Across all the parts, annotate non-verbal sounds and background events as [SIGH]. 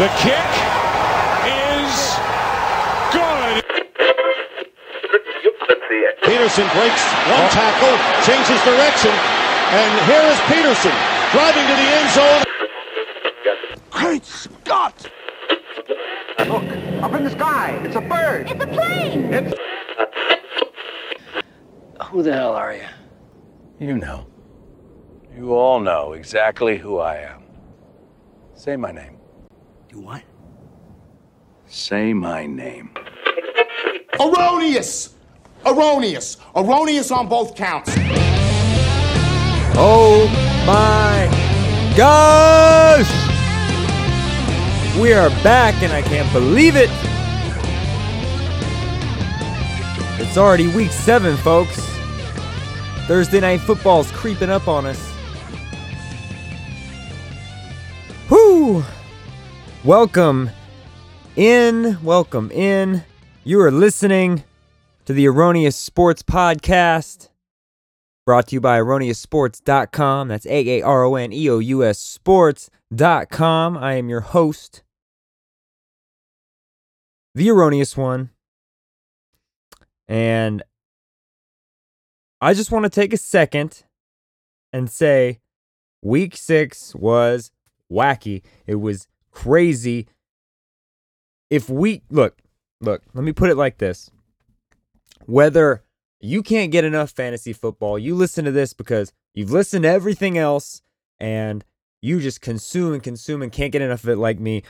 The kick is good. Peterson breaks one tackle, changes direction, and here is Peterson driving to the end zone. Great Scott! Look, up in the sky. It's a bird. It's a plane! It's Who the hell are you? You know. You all know exactly who I am. Say my name. You what? Say my name. Erroneous! Erroneous! Erroneous on both counts. Oh my gosh! We are back and I can't believe it! It's already week seven, folks. Thursday night football's creeping up on us. Whoo! Welcome in, welcome in. You are listening to the Aaroneous Sports Podcast, brought to you by aaroneoussports.com. That's A A R O N E O U S sports.com. I am your host, the Aaroneous One. And I just want to take a second and say week six was wacky. It was crazy. If we look, look, let me put it like this. Whether you can't get enough fantasy football, you listen to this because you've listened to everything else and you just consume and consume and can't get enough of it like me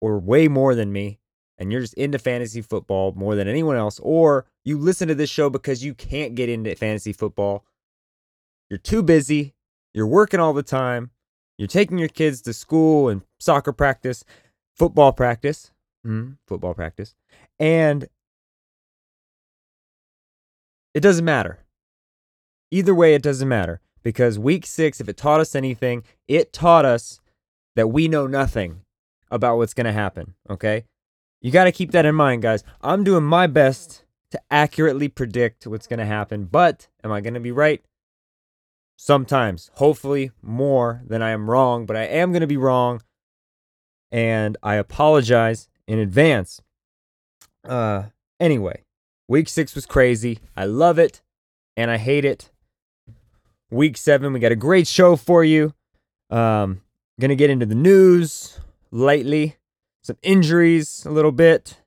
or way more than me and you're just into fantasy football more than anyone else, or you listen to this show because you can't get into fantasy football. You're too busy, you're working all the time, you're taking your kids to school and soccer practice, football practice, mm, football practice, and it doesn't matter. Either way, it doesn't matter because week six, if it taught us anything, it taught us that we know nothing about what's going to happen. Okay. You got to keep that in mind, guys. I'm doing my best to accurately predict what's going to happen, but am I going to be right? Sometimes, hopefully more than I am wrong, but I am going to be wrong. And I apologize in advance. Uh, anyway, week six was crazy. I love it and I hate it. Week seven, we got a great show for you. Um, gonna get into the news lightly, some injuries a little bit,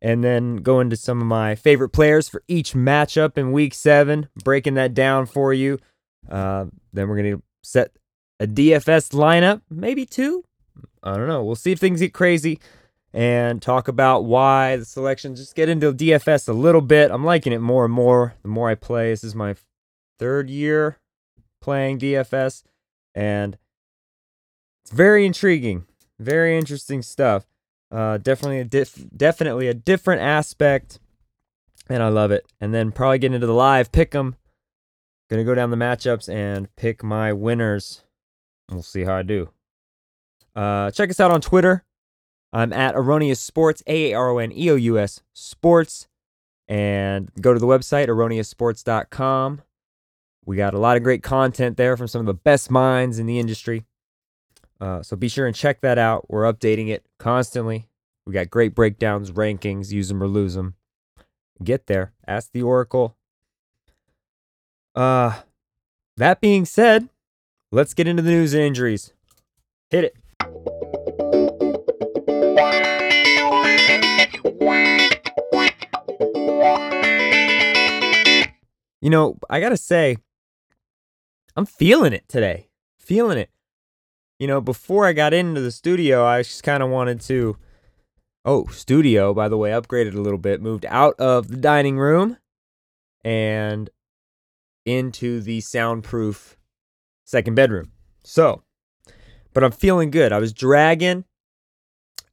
and then go into some of my favorite players for each matchup in week seven, breaking that down for you. Uh, then we're going to set a DFS lineup, maybe two. I don't know. We'll see if things get crazy and talk about why the selections. Just get into DFS a little bit. I'm liking it more and more the more I play. This is my third year playing DFS, and it's very intriguing, very interesting stuff. Uh, definitely a diff- definitely a different aspect, and I love it. And then probably get into the live pick 'em. Gonna go down the matchups and pick my winners. We'll see how I do. Uh, check us out on Twitter. I'm at Aaroneous Sports, A A R O N E O U S Sports. And go to the website, aaroneoussports.com. We got a lot of great content there from some of the best minds in the industry. Uh, so be sure and check that out. We're updating it constantly. We got great breakdowns, rankings, use them or lose them. Get there. Ask the Oracle. Uh, that being said, let's get into the news and injuries. Hit it. You know, I gotta say, I'm feeling it today. Feeling it. You know, before I got into the studio, I just kind of wanted to. Oh, studio, by the way, upgraded a little bit, moved out of the dining room and into the soundproof second bedroom. So, but I'm feeling good. I was dragging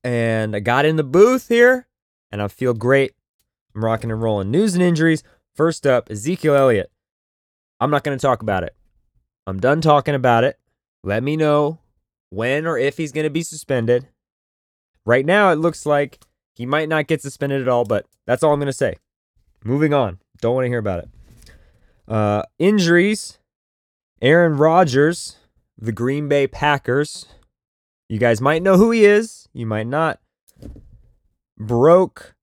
and I got in the booth here and I feel great. I'm rocking and rolling. News and injuries. First up, Ezekiel Elliott. I'm not going to talk about it. I'm done talking about it. Let me know when or if he's going to be suspended. Right now, it looks like he might not get suspended at all, but that's all I'm going to say. Moving on. Don't want to hear about it. Uh, injuries. Aaron Rodgers, the Green Bay Packers, You guys might know who he is, you might not. Broke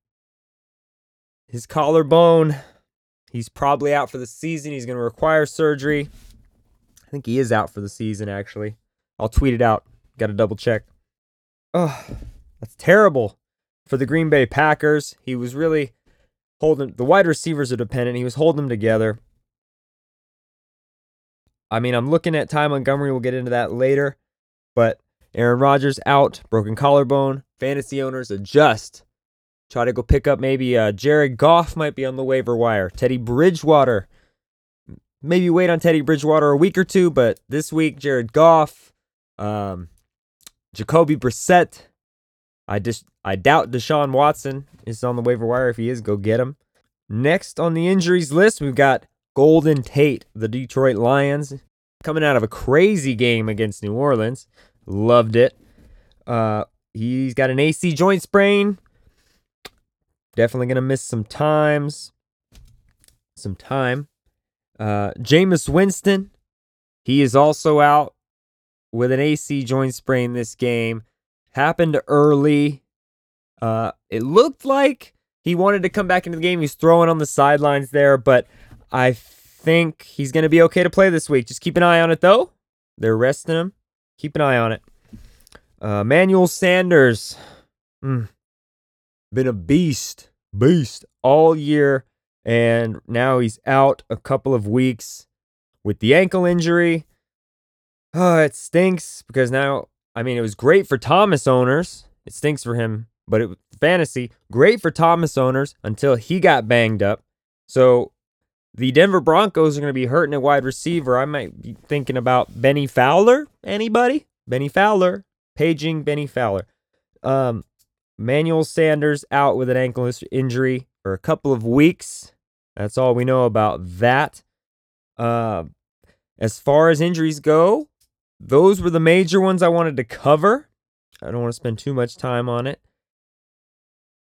his collarbone. He's probably out for the season. He's going to require surgery. I think he is out for the season, actually. I'll tweet it out. Got to double check. Oh, that's terrible for the Green Bay Packers. He was really holding the wide receivers are dependent. He was holding them together. I mean, I'm looking at Ty Montgomery. We'll get into that later. But Aaron Rodgers out, broken collarbone. Fantasy owners adjust. Try to go pick up maybe uh, Jared Goff might be on the waiver wire. Teddy Bridgewater. Maybe wait on Teddy Bridgewater a week or two, but this week, Jared Goff, um, Jacoby Brissett. I just I doubt Deshaun Watson is on the waiver wire. If he is, go get him. Next on the injuries list, we've got Golden Tate, the Detroit Lions, coming out of a crazy game against New Orleans. Loved it. Uh, he's got an AC joint sprain. Definitely gonna miss some times. Some time. Uh, Jameis Winston, he is also out with an AC joint sprain this game. Happened early. Uh, it looked like he wanted to come back into the game. He's throwing on the sidelines there, but I think he's going to be okay to play this week. Just keep an eye on it, though. They're resting him. Keep an eye on it. Uh, Manuel Sanders. Mm, been a beast, beast all year. And now he's out a couple of weeks with the ankle injury. Oh, it stinks because now, I mean, it was great for Thomas owners. It stinks for him, but it fantasy great for Thomas owners until he got banged up. So the Denver Broncos are going to be hurting a wide receiver. I might be thinking about Bennie Fowler. Anybody? Bennie Fowler. Paging Bennie Fowler. Um, Manuel Sanders out with an ankle injury for a couple of weeks. That's all we know about that. Uh, as far as injuries go, those were the major ones I wanted to cover. I don't want to spend too much time on it.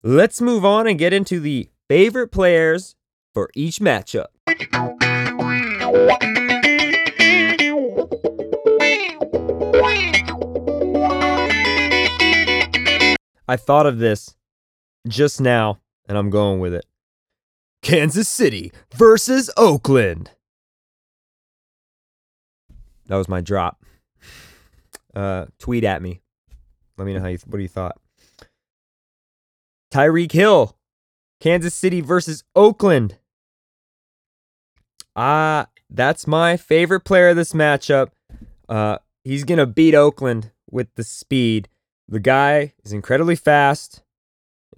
Let's move on and get into the favorite players for each matchup. I thought of this just now, and I'm going with it. Kansas City versus Oakland. That was my drop. Uh, tweet at me. Let me know how you what do you thought. Tyreek Hill, Kansas City versus Oakland. Ah, uh, that's my favorite player of this matchup. Uh, he's gonna beat Oakland with the speed. The guy is incredibly fast,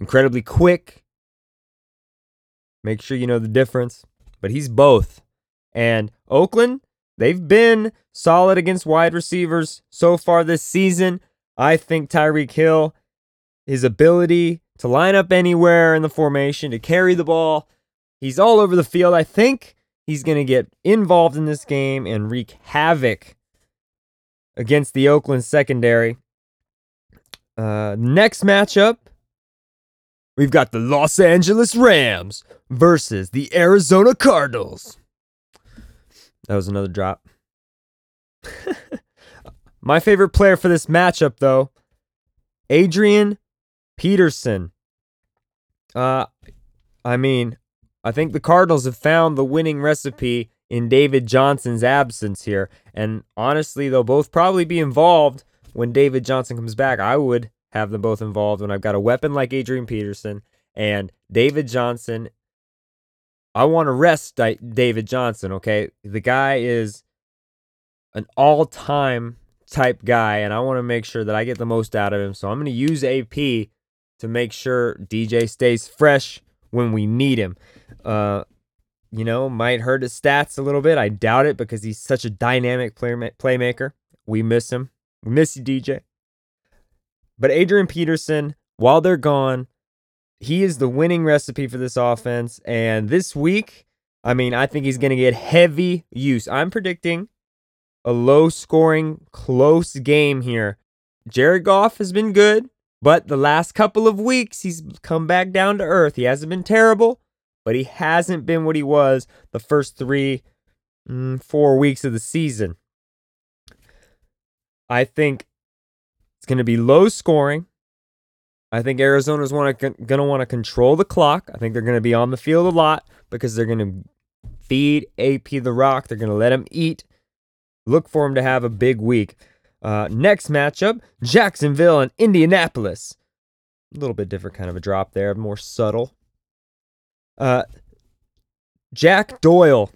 incredibly quick. Make sure you know the difference, but he's both. And Oakland, they've been solid against wide receivers so far this season. I think Tyreek Hill, his ability to line up anywhere in the formation, to carry the ball, he's all over the field. I think he's going to get involved in this game and wreak havoc against the Oakland secondary. Uh, next matchup, we've got the Los Angeles Rams versus the Arizona Cardinals. That was another drop. [LAUGHS] My favorite player for this matchup, though, Adrian Peterson. Uh, I mean, I think the Cardinals have found the winning recipe in David Johnson's absence here. And honestly, they'll both probably be involved when David Johnson comes back. I would have them both involved when I've got a weapon like Adrian Peterson and David Johnson. I want to rest David Johnson, okay? The guy is an all time type guy, and I want to make sure that I get the most out of him. So I'm going to use AP to make sure DJ stays fresh when we need him. Uh, you know, might hurt his stats a little bit. I doubt it because he's such a dynamic player, playmaker. We miss him. We miss you, DJ. But Adrian Peterson, while they're gone, he is the winning recipe for this offense. And this week, I mean, I think he's going to get heavy use. I'm predicting a low scoring, close game here. Jared Goff has been good, but the last couple of weeks, he's come back down to earth. He hasn't been terrible, but he hasn't been what he was the first three, mm, four weeks of the season. I think It's going to be low scoring. I think Arizona's want to going to want to control the clock. I think they're going to be on the field a lot because they're going to feed AP the rock. They're going to let him eat. Look for him to have a big week. Uh, next matchup Jacksonville and Indianapolis. A little bit different kind of a drop there, more subtle. Uh, Jack Doyle.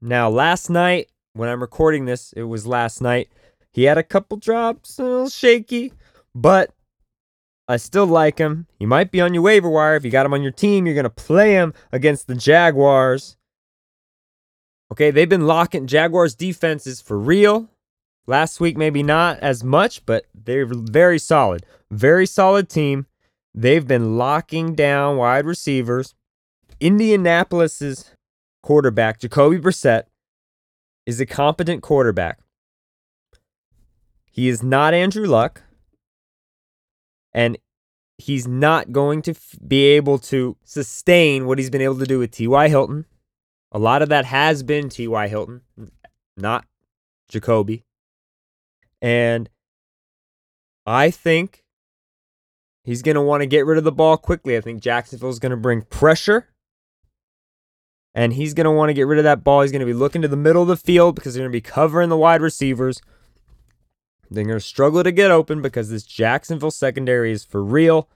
Now, last night, when I'm recording this, it was last night. He had a couple drops, a little shaky, but I still like him. He might be on your waiver wire. If you got him on your team, you're going to play him against the Jaguars. Okay, they've been locking Jaguars defenses for real. Last week, maybe not as much, but they're very solid. Very solid team. They've been locking down wide receivers. Indianapolis's quarterback, Jacoby Brissett, is a competent quarterback. He is not Andrew Luck, and he's not going to f- be able to sustain what he's been able to do with T.Y. Hilton. A lot of that has been T.Y. Hilton, not Jacoby. And I think he's going to want to get rid of the ball quickly. I think Jacksonville's going to bring pressure. And he's going to want to get rid of that ball. He's going to be looking to the middle of the field because they're going to be covering the wide receivers. They're going to struggle to get open because this Jacksonville secondary is for real.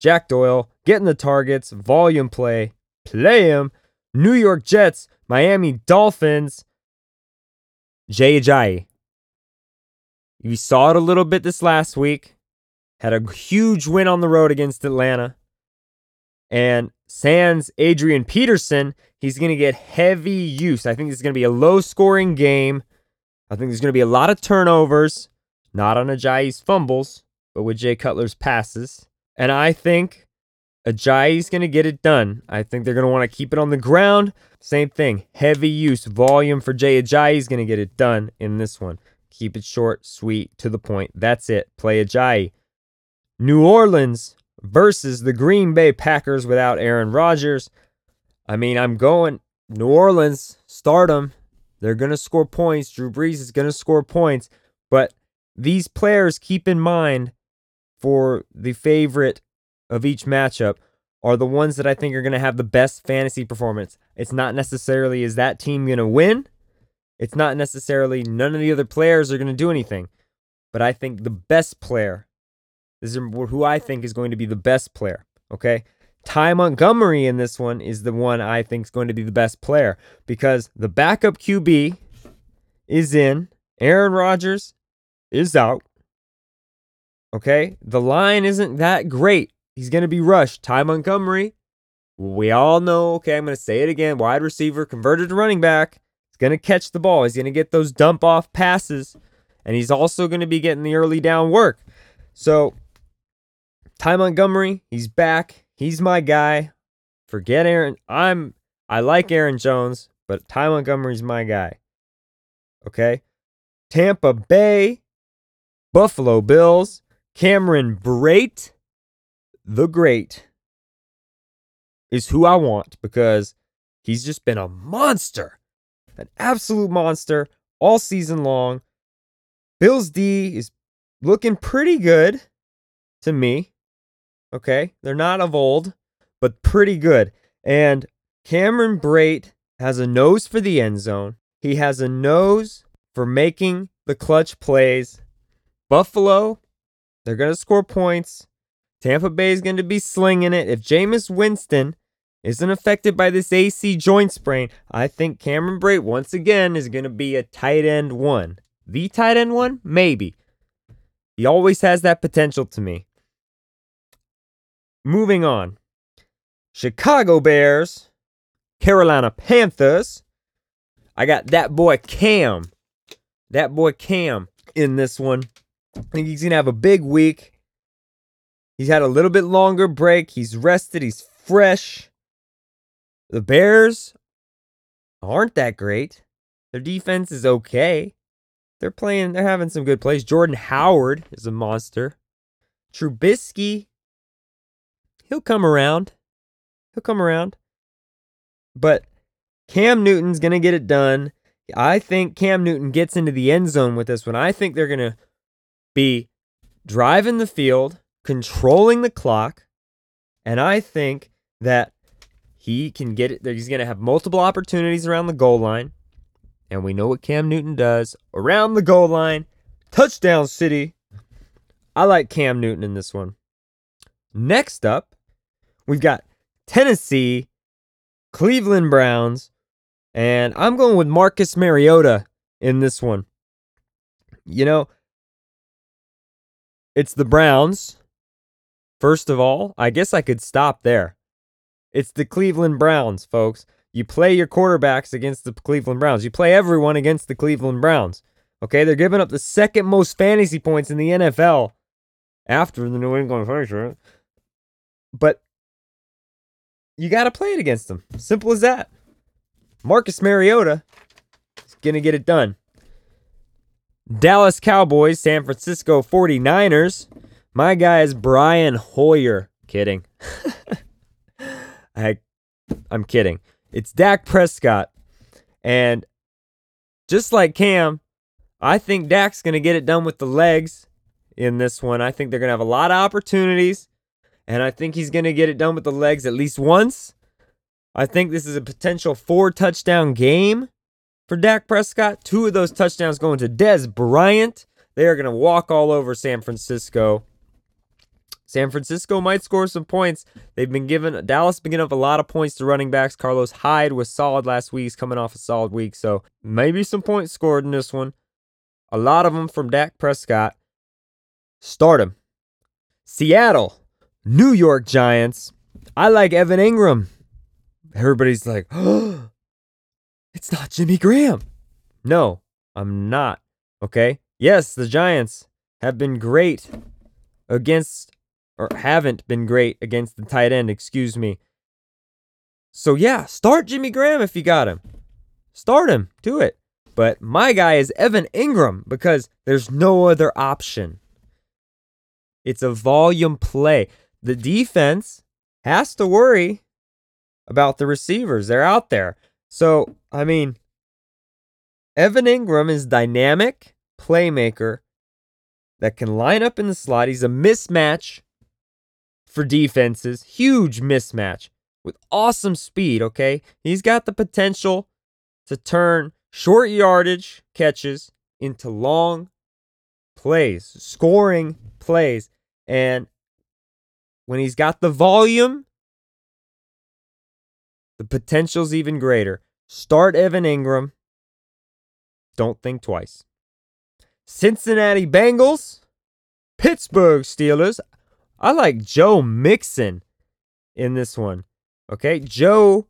Jack Doyle getting the targets, volume play, play him. New York Jets, Miami Dolphins, Jay Ajayi. You saw it a little bit this last week. Had a huge win on the road against Atlanta. And Sans Adrian Peterson, he's going to get heavy use. I think this is going to be a low scoring game. I think there's going to be a lot of turnovers, not on Ajayi's fumbles, but with Jay Cutler's passes. And I think Ajayi's going to get it done. I think they're going to want to keep it on the ground. Same thing, heavy use, volume for Jay Ajayi's going to get it done in this one. Keep it short, sweet, to the point. That's it. Play Ajayi. New Orleans versus the Green Bay Packers without Aaron Rodgers. I mean, I'm going New Orleans, start them. They're going to score points. Drew Brees is going to score points. But these players, keep in mind for the favorite of each matchup, are the ones that I think are going to have the best fantasy performance. It's not necessarily is that team going to win? It's not necessarily none of the other players are going to do anything. But I think the best player, this is who I think is going to be the best player. Okay. Ty Montgomery in this one is the one I think is going to be the best player because the backup QB is in. Aaron Rodgers is out. Okay. The line isn't that great. He's going to be rushed. Ty Montgomery, we all know. Okay. I'm going to say it again. Wide receiver converted to running back. He's going to catch the ball. He's going to get those dump off passes. And he's also going to be getting the early down work. So, Ty Montgomery, he's back. He's my guy. Forget Aaron. I'm I like Aaron Jones, but Ty Montgomery's my guy. Okay? Tampa Bay, Buffalo Bills, Cameron Brate, the Great, is who I want because he's just been a monster an absolute monster all season long. Bills D is looking pretty good to me. Okay. They're not of old, but pretty good. And Cameron Brate has a nose for the end zone. He has a nose for making the clutch plays. Buffalo, they're going to score points. Tampa Bay is going to be slinging it. If Jameis Winston isn't affected by this AC joint sprain, I think Cameron Brate once again is going to be a tight end one. The tight end one? Maybe. He always has that potential to me. Moving on. Chicago Bears, Carolina Panthers. I got that boy Cam. That boy Cam in this one. I think he's going to have a big week. He's had a little bit longer break. He's rested. He's fresh. The Bears aren't that great. Their defense is okay. They're playing, they're having some good plays. Jordan Howard is a monster. Trubisky, he'll come around. He'll come around. But Cam Newton's going to get it done. I think Cam Newton gets into the end zone with this one. I think they're going to be driving the field, controlling the clock, and I think that he can get it. He's going to have multiple opportunities around the goal line, and we know what Cam Newton does around the goal line. Touchdown City. I like Cam Newton in this one. Next up, we've got Tennessee, Cleveland Browns, and I'm going with Marcus Mariota in this one. You know, it's the Browns. First of all, I guess I could stop there. It's the Cleveland Browns, folks. You play your quarterbacks against the Cleveland Browns. You play everyone against the Cleveland Browns. Okay, they're giving up the second most fantasy points in the NFL after the New England Patriots. But you got to play it against them. Simple as that. Marcus Mariota is going to get it done. Dallas Cowboys, San Francisco 49ers. My guy is Brian Hoyer. Kidding. [LAUGHS] I I'm kidding. It's Dak Prescott. And just like Cam, I think Dak's going to get it done with the legs in this one. I think they're going to have a lot of opportunities. And I think he's going to get it done with the legs at least once. I think this is a potential four touchdown game for Dak Prescott. Two of those touchdowns going to Dez Bryant. They are going to walk all over San Francisco. San Francisco might score some points. They've been given Dallas been giving up a lot of points to running backs. Carlos Hyde was solid last week. He's coming off a solid week, so maybe some points scored in this one. A lot of them from Dak Prescott. Start him. Seattle, New York Giants. I like Evan Engram. Everybody's like, oh, [GASPS] it's not Jimmy Graham. No, I'm not. Okay. Yes, the Giants have been great against, or haven't been great against the tight end, excuse me. So, yeah, start Jimmy Graham if you got him. Start him. Do it. But my guy is Evan Engram because there's no other option. It's a volume play. The defense has to worry about the receivers. They're out there. So, I mean, Evan Engram is dynamic playmaker that can line up in the slot. He's a mismatch for defenses, huge mismatch with awesome speed, okay? He's got the potential to turn short yardage catches into long plays, scoring plays. And when he's got the volume, the potential's even greater. Start Evan Engram. Don't think twice. Cincinnati Bengals, Pittsburgh Steelers. I like Joe Mixon in this one. Okay, Joe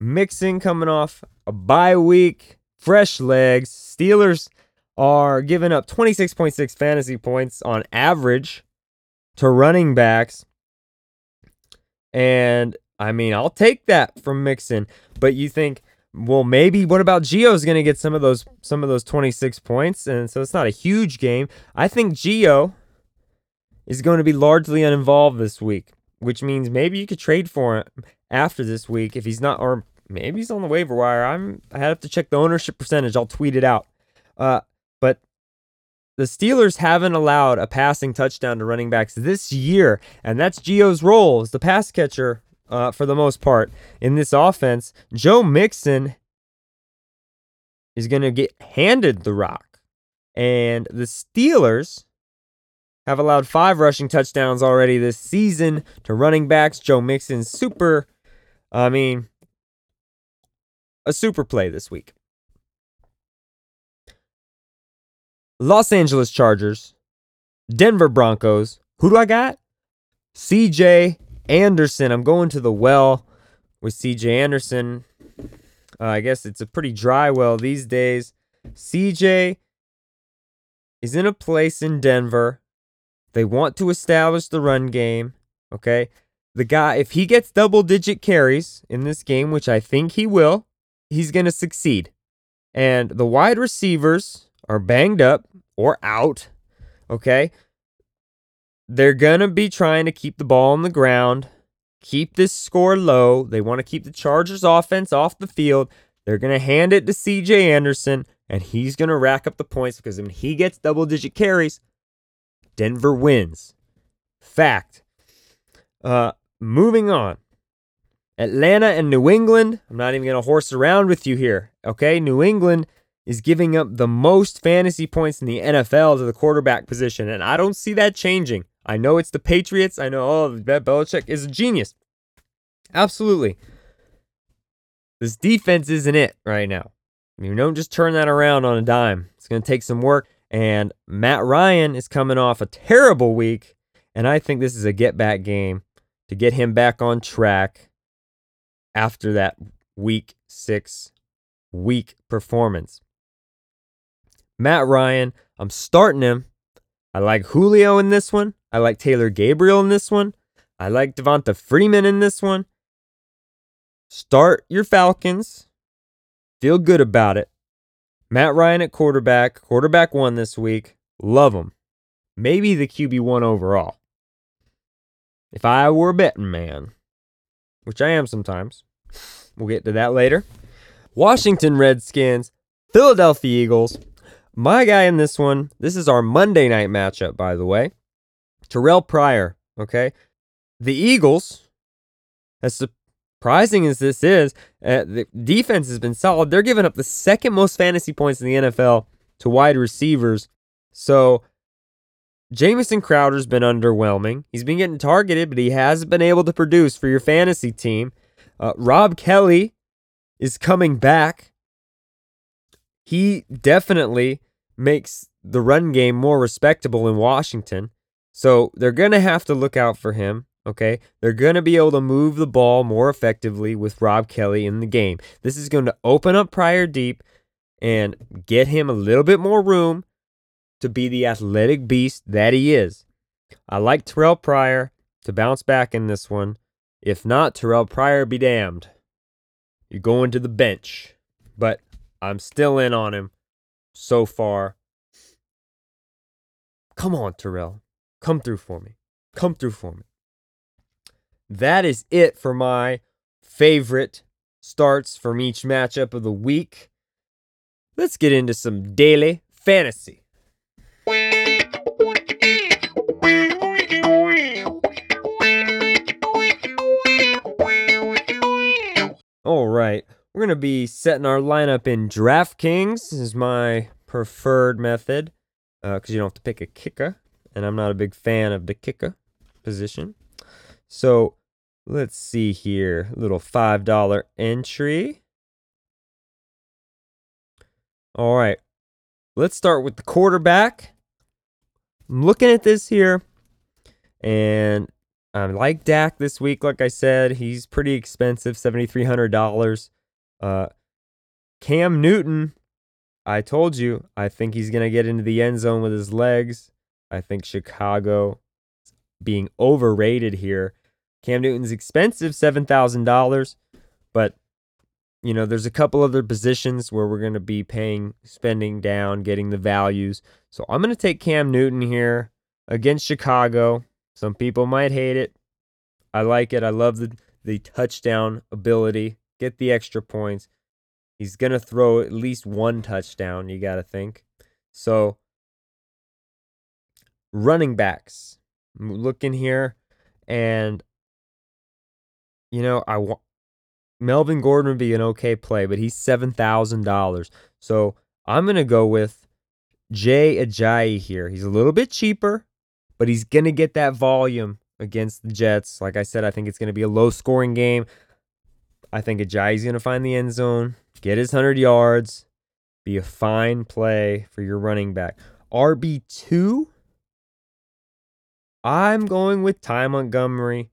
Mixon coming off a bye week, fresh legs. Steelers are giving up 26.6 fantasy points on average to running backs. And I mean, I'll take that from Mixon. But you think, well, maybe what about Gio's going to get some of those some of those 26 points, and so it's not a huge game. I think Gio is going to be largely uninvolved this week, which means maybe you could trade for him after this week if he's not, or maybe he's on the waiver wire. I'm I have to check the ownership percentage. I'll tweet it out. Uh, the Steelers haven't allowed a passing touchdown to running backs this year, and that's Gio's role as the pass catcher uh, for the most part in this offense. Joe Mixon is going to get handed the rock. And the Steelers have allowed five rushing touchdowns already this season to running backs. Joe Mixon, super, I mean, a super play this week. Los Angeles Chargers, Denver Broncos. Who do I got? CJ Anderson. I'm going to the well with CJ Anderson. Uh, I guess it's a pretty dry well these days. CJ is in a place in Denver. They want to establish the run game. Okay. The guy, if he gets double digit carries in this game, which I think he will, he's going to succeed. And the wide receivers are banged up or out. Okay. They're going to be trying to keep the ball on the ground, keep this score low. They want to keep the Chargers offense off the field. They're going to hand it to CJ Anderson, and he's going to rack up the points because when he gets double digit carries, Denver wins. Fact. Uh, moving on. Atlanta and New England. I'm not even going to horse around with you here. Okay. New England is giving up the most fantasy points in the NFL to the quarterback position, and I don't see that changing. I know it's the Patriots. I know, oh, Belichick is a genius. Absolutely. This defense isn't it right now. Mean, don't just turn that around on a dime. It's going to take some work. And Matt Ryan is coming off a terrible week. And I think this is a get back game to get him back on track after that week six week performance. Matt Ryan, I'm starting him. I like Julio in this one. I like Taylor Gabriel in this one. I like Devonta Freeman in this one. Start your Falcons. Feel good about it. Matt Ryan at quarterback. Quarterback one this week. Love him. Maybe the QB1 overall. If I were a betting man, which I am sometimes, we'll get to that later. Washington Redskins, Philadelphia Eagles. My guy in this one, this is our Monday night matchup, by the way. Terrelle Pryor, okay? The Eagles, as surprising as this is, uh, the defense has been solid. They're giving up the second most fantasy points in the NFL to wide receivers. So Jamison Crowder's been underwhelming. He's been getting targeted, but he hasn't been able to produce for your fantasy team. Uh, Rob Kelley is coming back. He definitely makes the run game more respectable in Washington. So they're going to have to look out for him. Okay. They're going to be able to move the ball more effectively with Rob Kelley in the game. This is going to open up Pryor deep and get him a little bit more room to be the athletic beast that he is. I like Terrelle Pryor to bounce back in this one. If not, Terrelle Pryor be damned. You're going to the bench. But I'm still in on him so far. Come on, Terrelle. Come through for me. Come through for me. That is it for my favorite starts from each matchup of the week. Let's get into some daily fantasy. All right. We're going to be setting our lineup in DraftKings. Is my preferred method because uh, you don't have to pick a kicker. And I'm not a big fan of the kicker position. So let's see here. Little $5 entry. All right. Let's start with the quarterback. I'm looking at this here. And I like Dak this week. Like I said, he's pretty expensive $7,300. Uh, Cam Newton, I told you, I think he's going to get into the end zone with his legs. I think Chicago being overrated here. Cam Newton's expensive, $7,000, but you know, there's a couple other positions where we're going to be paying, spending down, getting the values. So I'm going to take Cam Newton here against Chicago. Some people might hate it. I like it. I love the, the touchdown ability get the extra points. He's going to throw at least one touchdown, you got to think. So, running backs. Look in here, and, you know, I want. Melvin Gordon would be an okay play, but he's $7,000. So I'm going to go with Jay Ajayi here. He's a little bit cheaper, but he's going to get that volume against the Jets. Like I said, I think it's going to be a low scoring game. I think Ajayi's going to find the end zone, get his 100 yards, be a fine play for your running back. RB2, I'm going with Ty Montgomery.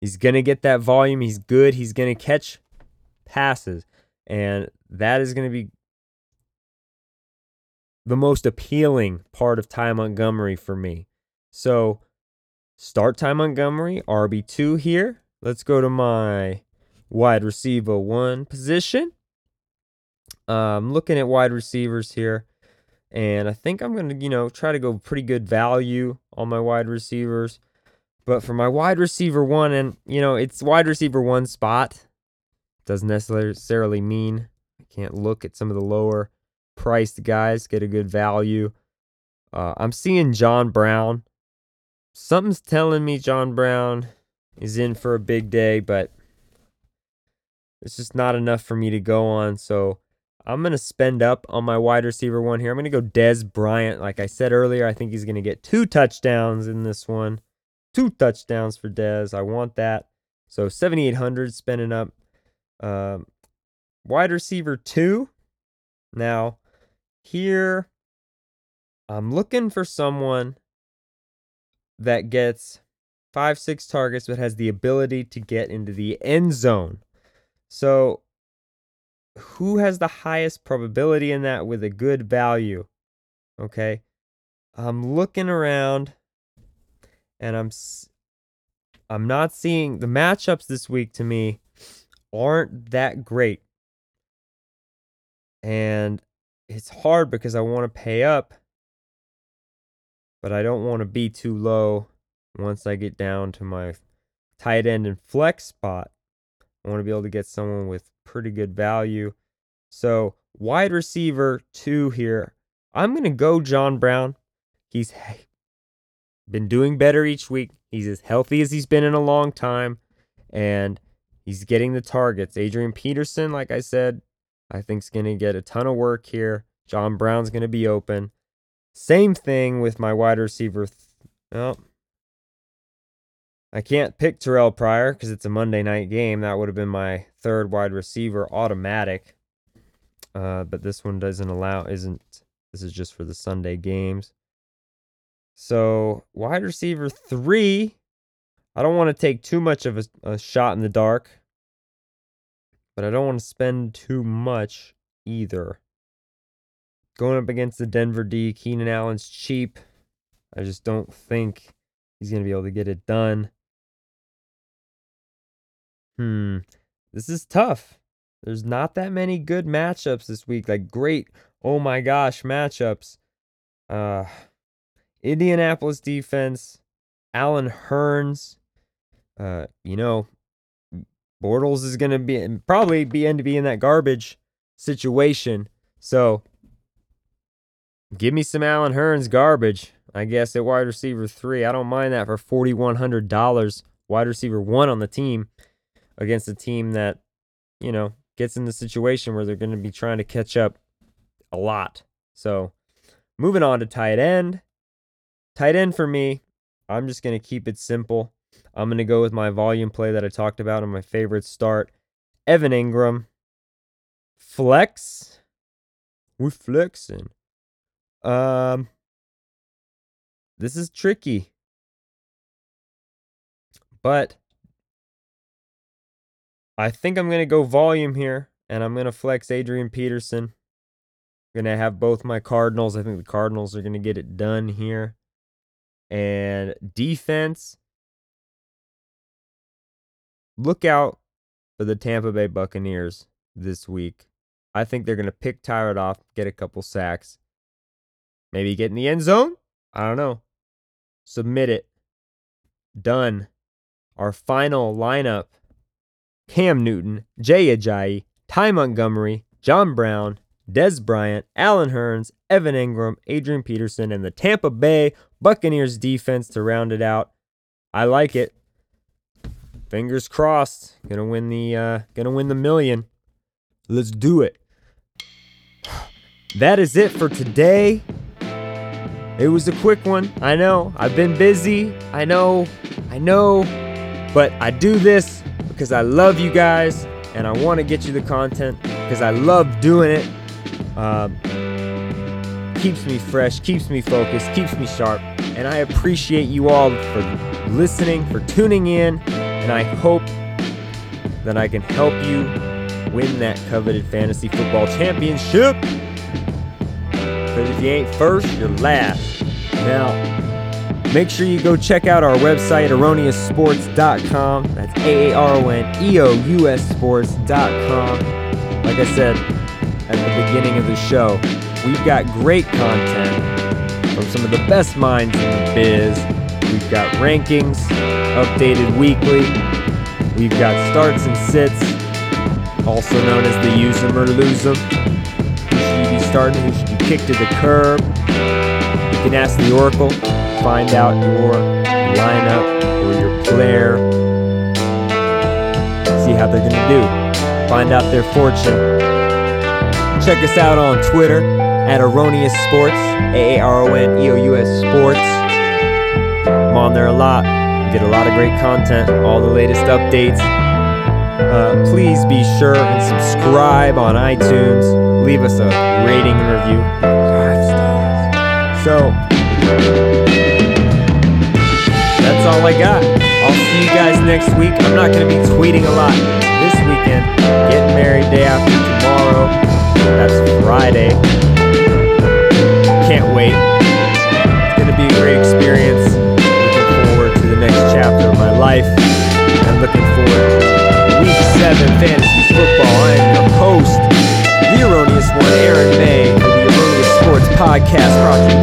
He's going to get that volume. He's good. He's going to catch passes. And that is going to be the most appealing part of Ty Montgomery for me. So start Ty Montgomery, RB2 here. Let's go to my wide receiver one position. I'm um, looking at wide receivers here, and I think I'm to, you know, try to go pretty good value on my wide receivers. But for my wide receiver one, and, you know, it's wide receiver one spot, doesn't necessarily mean I can't look at some of the lower priced guys, get a good value. Uh, I'm seeing John Brown something's telling me John Brown is in for a big day, but it's just not enough for me to go on. So I'm going to spend up on my wide receiver one here. I'm going to go Dez Bryant. Like I said earlier, I think he's going to get two touchdowns in this one. Two touchdowns for Dez. I want that. So 7,800 spending up. Um, wide receiver two. Now, here, I'm looking for someone that gets five, six targets, but has the ability to get into the end zone. So, who has the highest probability in that with a good value? Okay. I'm looking around and I'm I'm not seeing the matchups this week to me aren't that great. And it's hard because I want to pay up, but I don't want to be too low once I get down to my tight end and flex spot. I want to be able to get someone with pretty good value. So, wide receiver two here. I'm going to go John Brown. He's [LAUGHS] been doing better each week. He's as healthy as he's been in a long time, and he's getting the targets. Adrian Peterson, like I said, I think is going to get a ton of work here. John Brown's going to be open. Same thing with my wide receiver. Th- oh, I can't pick Terrelle Pryor because it's a Monday night game. That would have been my third wide receiver automatic. Uh, but this one doesn't allow, isn't, this is just for the Sunday games. So, wide receiver three, I don't want to take too much of a, a shot in the dark, but I don't want to spend too much either. Going up against the Denver D, Keenan Allen's cheap. I just don't think he's going to be able to get it done. Hmm. This is tough. There's not that many good matchups this week. Like great, oh my gosh, matchups. Uh Indianapolis defense, Allen Hurns. Uh, you know, Bortles is gonna be probably be end to be in that garbage situation. So give me some Allen Hurns garbage. I guess at wide receiver three. I don't mind that for forty one hundred dollars. Wide receiver one on the team against a team that, you know, gets in the situation where they're going to be trying to catch up a lot. So, moving on to tight end. Tight end for me, I'm just going to keep it simple. I'm going to go with my volume play that I talked about on my favorite start. Evan Engram. Flex. We're flexing. Um, this is tricky. But I think I'm going to go volume here, and I'm going to flex Adrian Peterson. I'm going to have both my Cardinals. I think the Cardinals are going to get it done here. And defense, look out for the Tampa Bay Buccaneers this week. I think they're going to pick Tyrod off, get a couple sacks, maybe get in the end zone. I don't know. Submit it. Done. Our final lineup Cam Newton, Jay Ajayi, Ty Montgomery, John Brown, Dez Bryant, Allen Hurns, Evan Engram, Adrian Peterson, and the Tampa Bay Buccaneers defense to round it out. I like it. Fingers crossed. Gonna win the uh, gonna win the million. Let's do it. That is it for today. It was a quick one. I know. I've been busy. I know. I know. But I do this because I love you guys and I want to get you the content because I love doing it. Um, keeps me fresh, keeps me focused, keeps me sharp. And I appreciate you all for listening, for tuning in. And I hope that I can help you win that coveted fantasy football championship. Because if you ain't first, you're last. Now, Make sure you go check out our website, aaroneoussports.com. That's A A R O N E O U S sports.com. Like I said at the beginning of the show, we've got great content from some of the best minds in the biz. We've got rankings updated weekly. We've got starts and sits, also known as the use them or lose them. Who should you be starting? Who should you kick to the curb? You can ask the Oracle find out your lineup or your player. See how they're gonna do. Find out their fortune. Check us out on Twitter at Aaroneous Sports, A A R O N E O U S Sports. I'm on there a lot. Get a lot of great content, all the latest updates. Uh, please be sure and subscribe on iTunes. Leave us a rating and review. Five stars. So, that's all I got. I'll see you guys next week. I'm not going to be tweeting a lot this weekend. Getting married day after tomorrow. That's Friday. Can't wait. It's going to be a great experience. Looking forward to the next chapter of my life. I'm looking forward to week seven fantasy football. I am your host, the Aaroneous One, Aaron May, for the Aaroneous Sports Podcast, brought to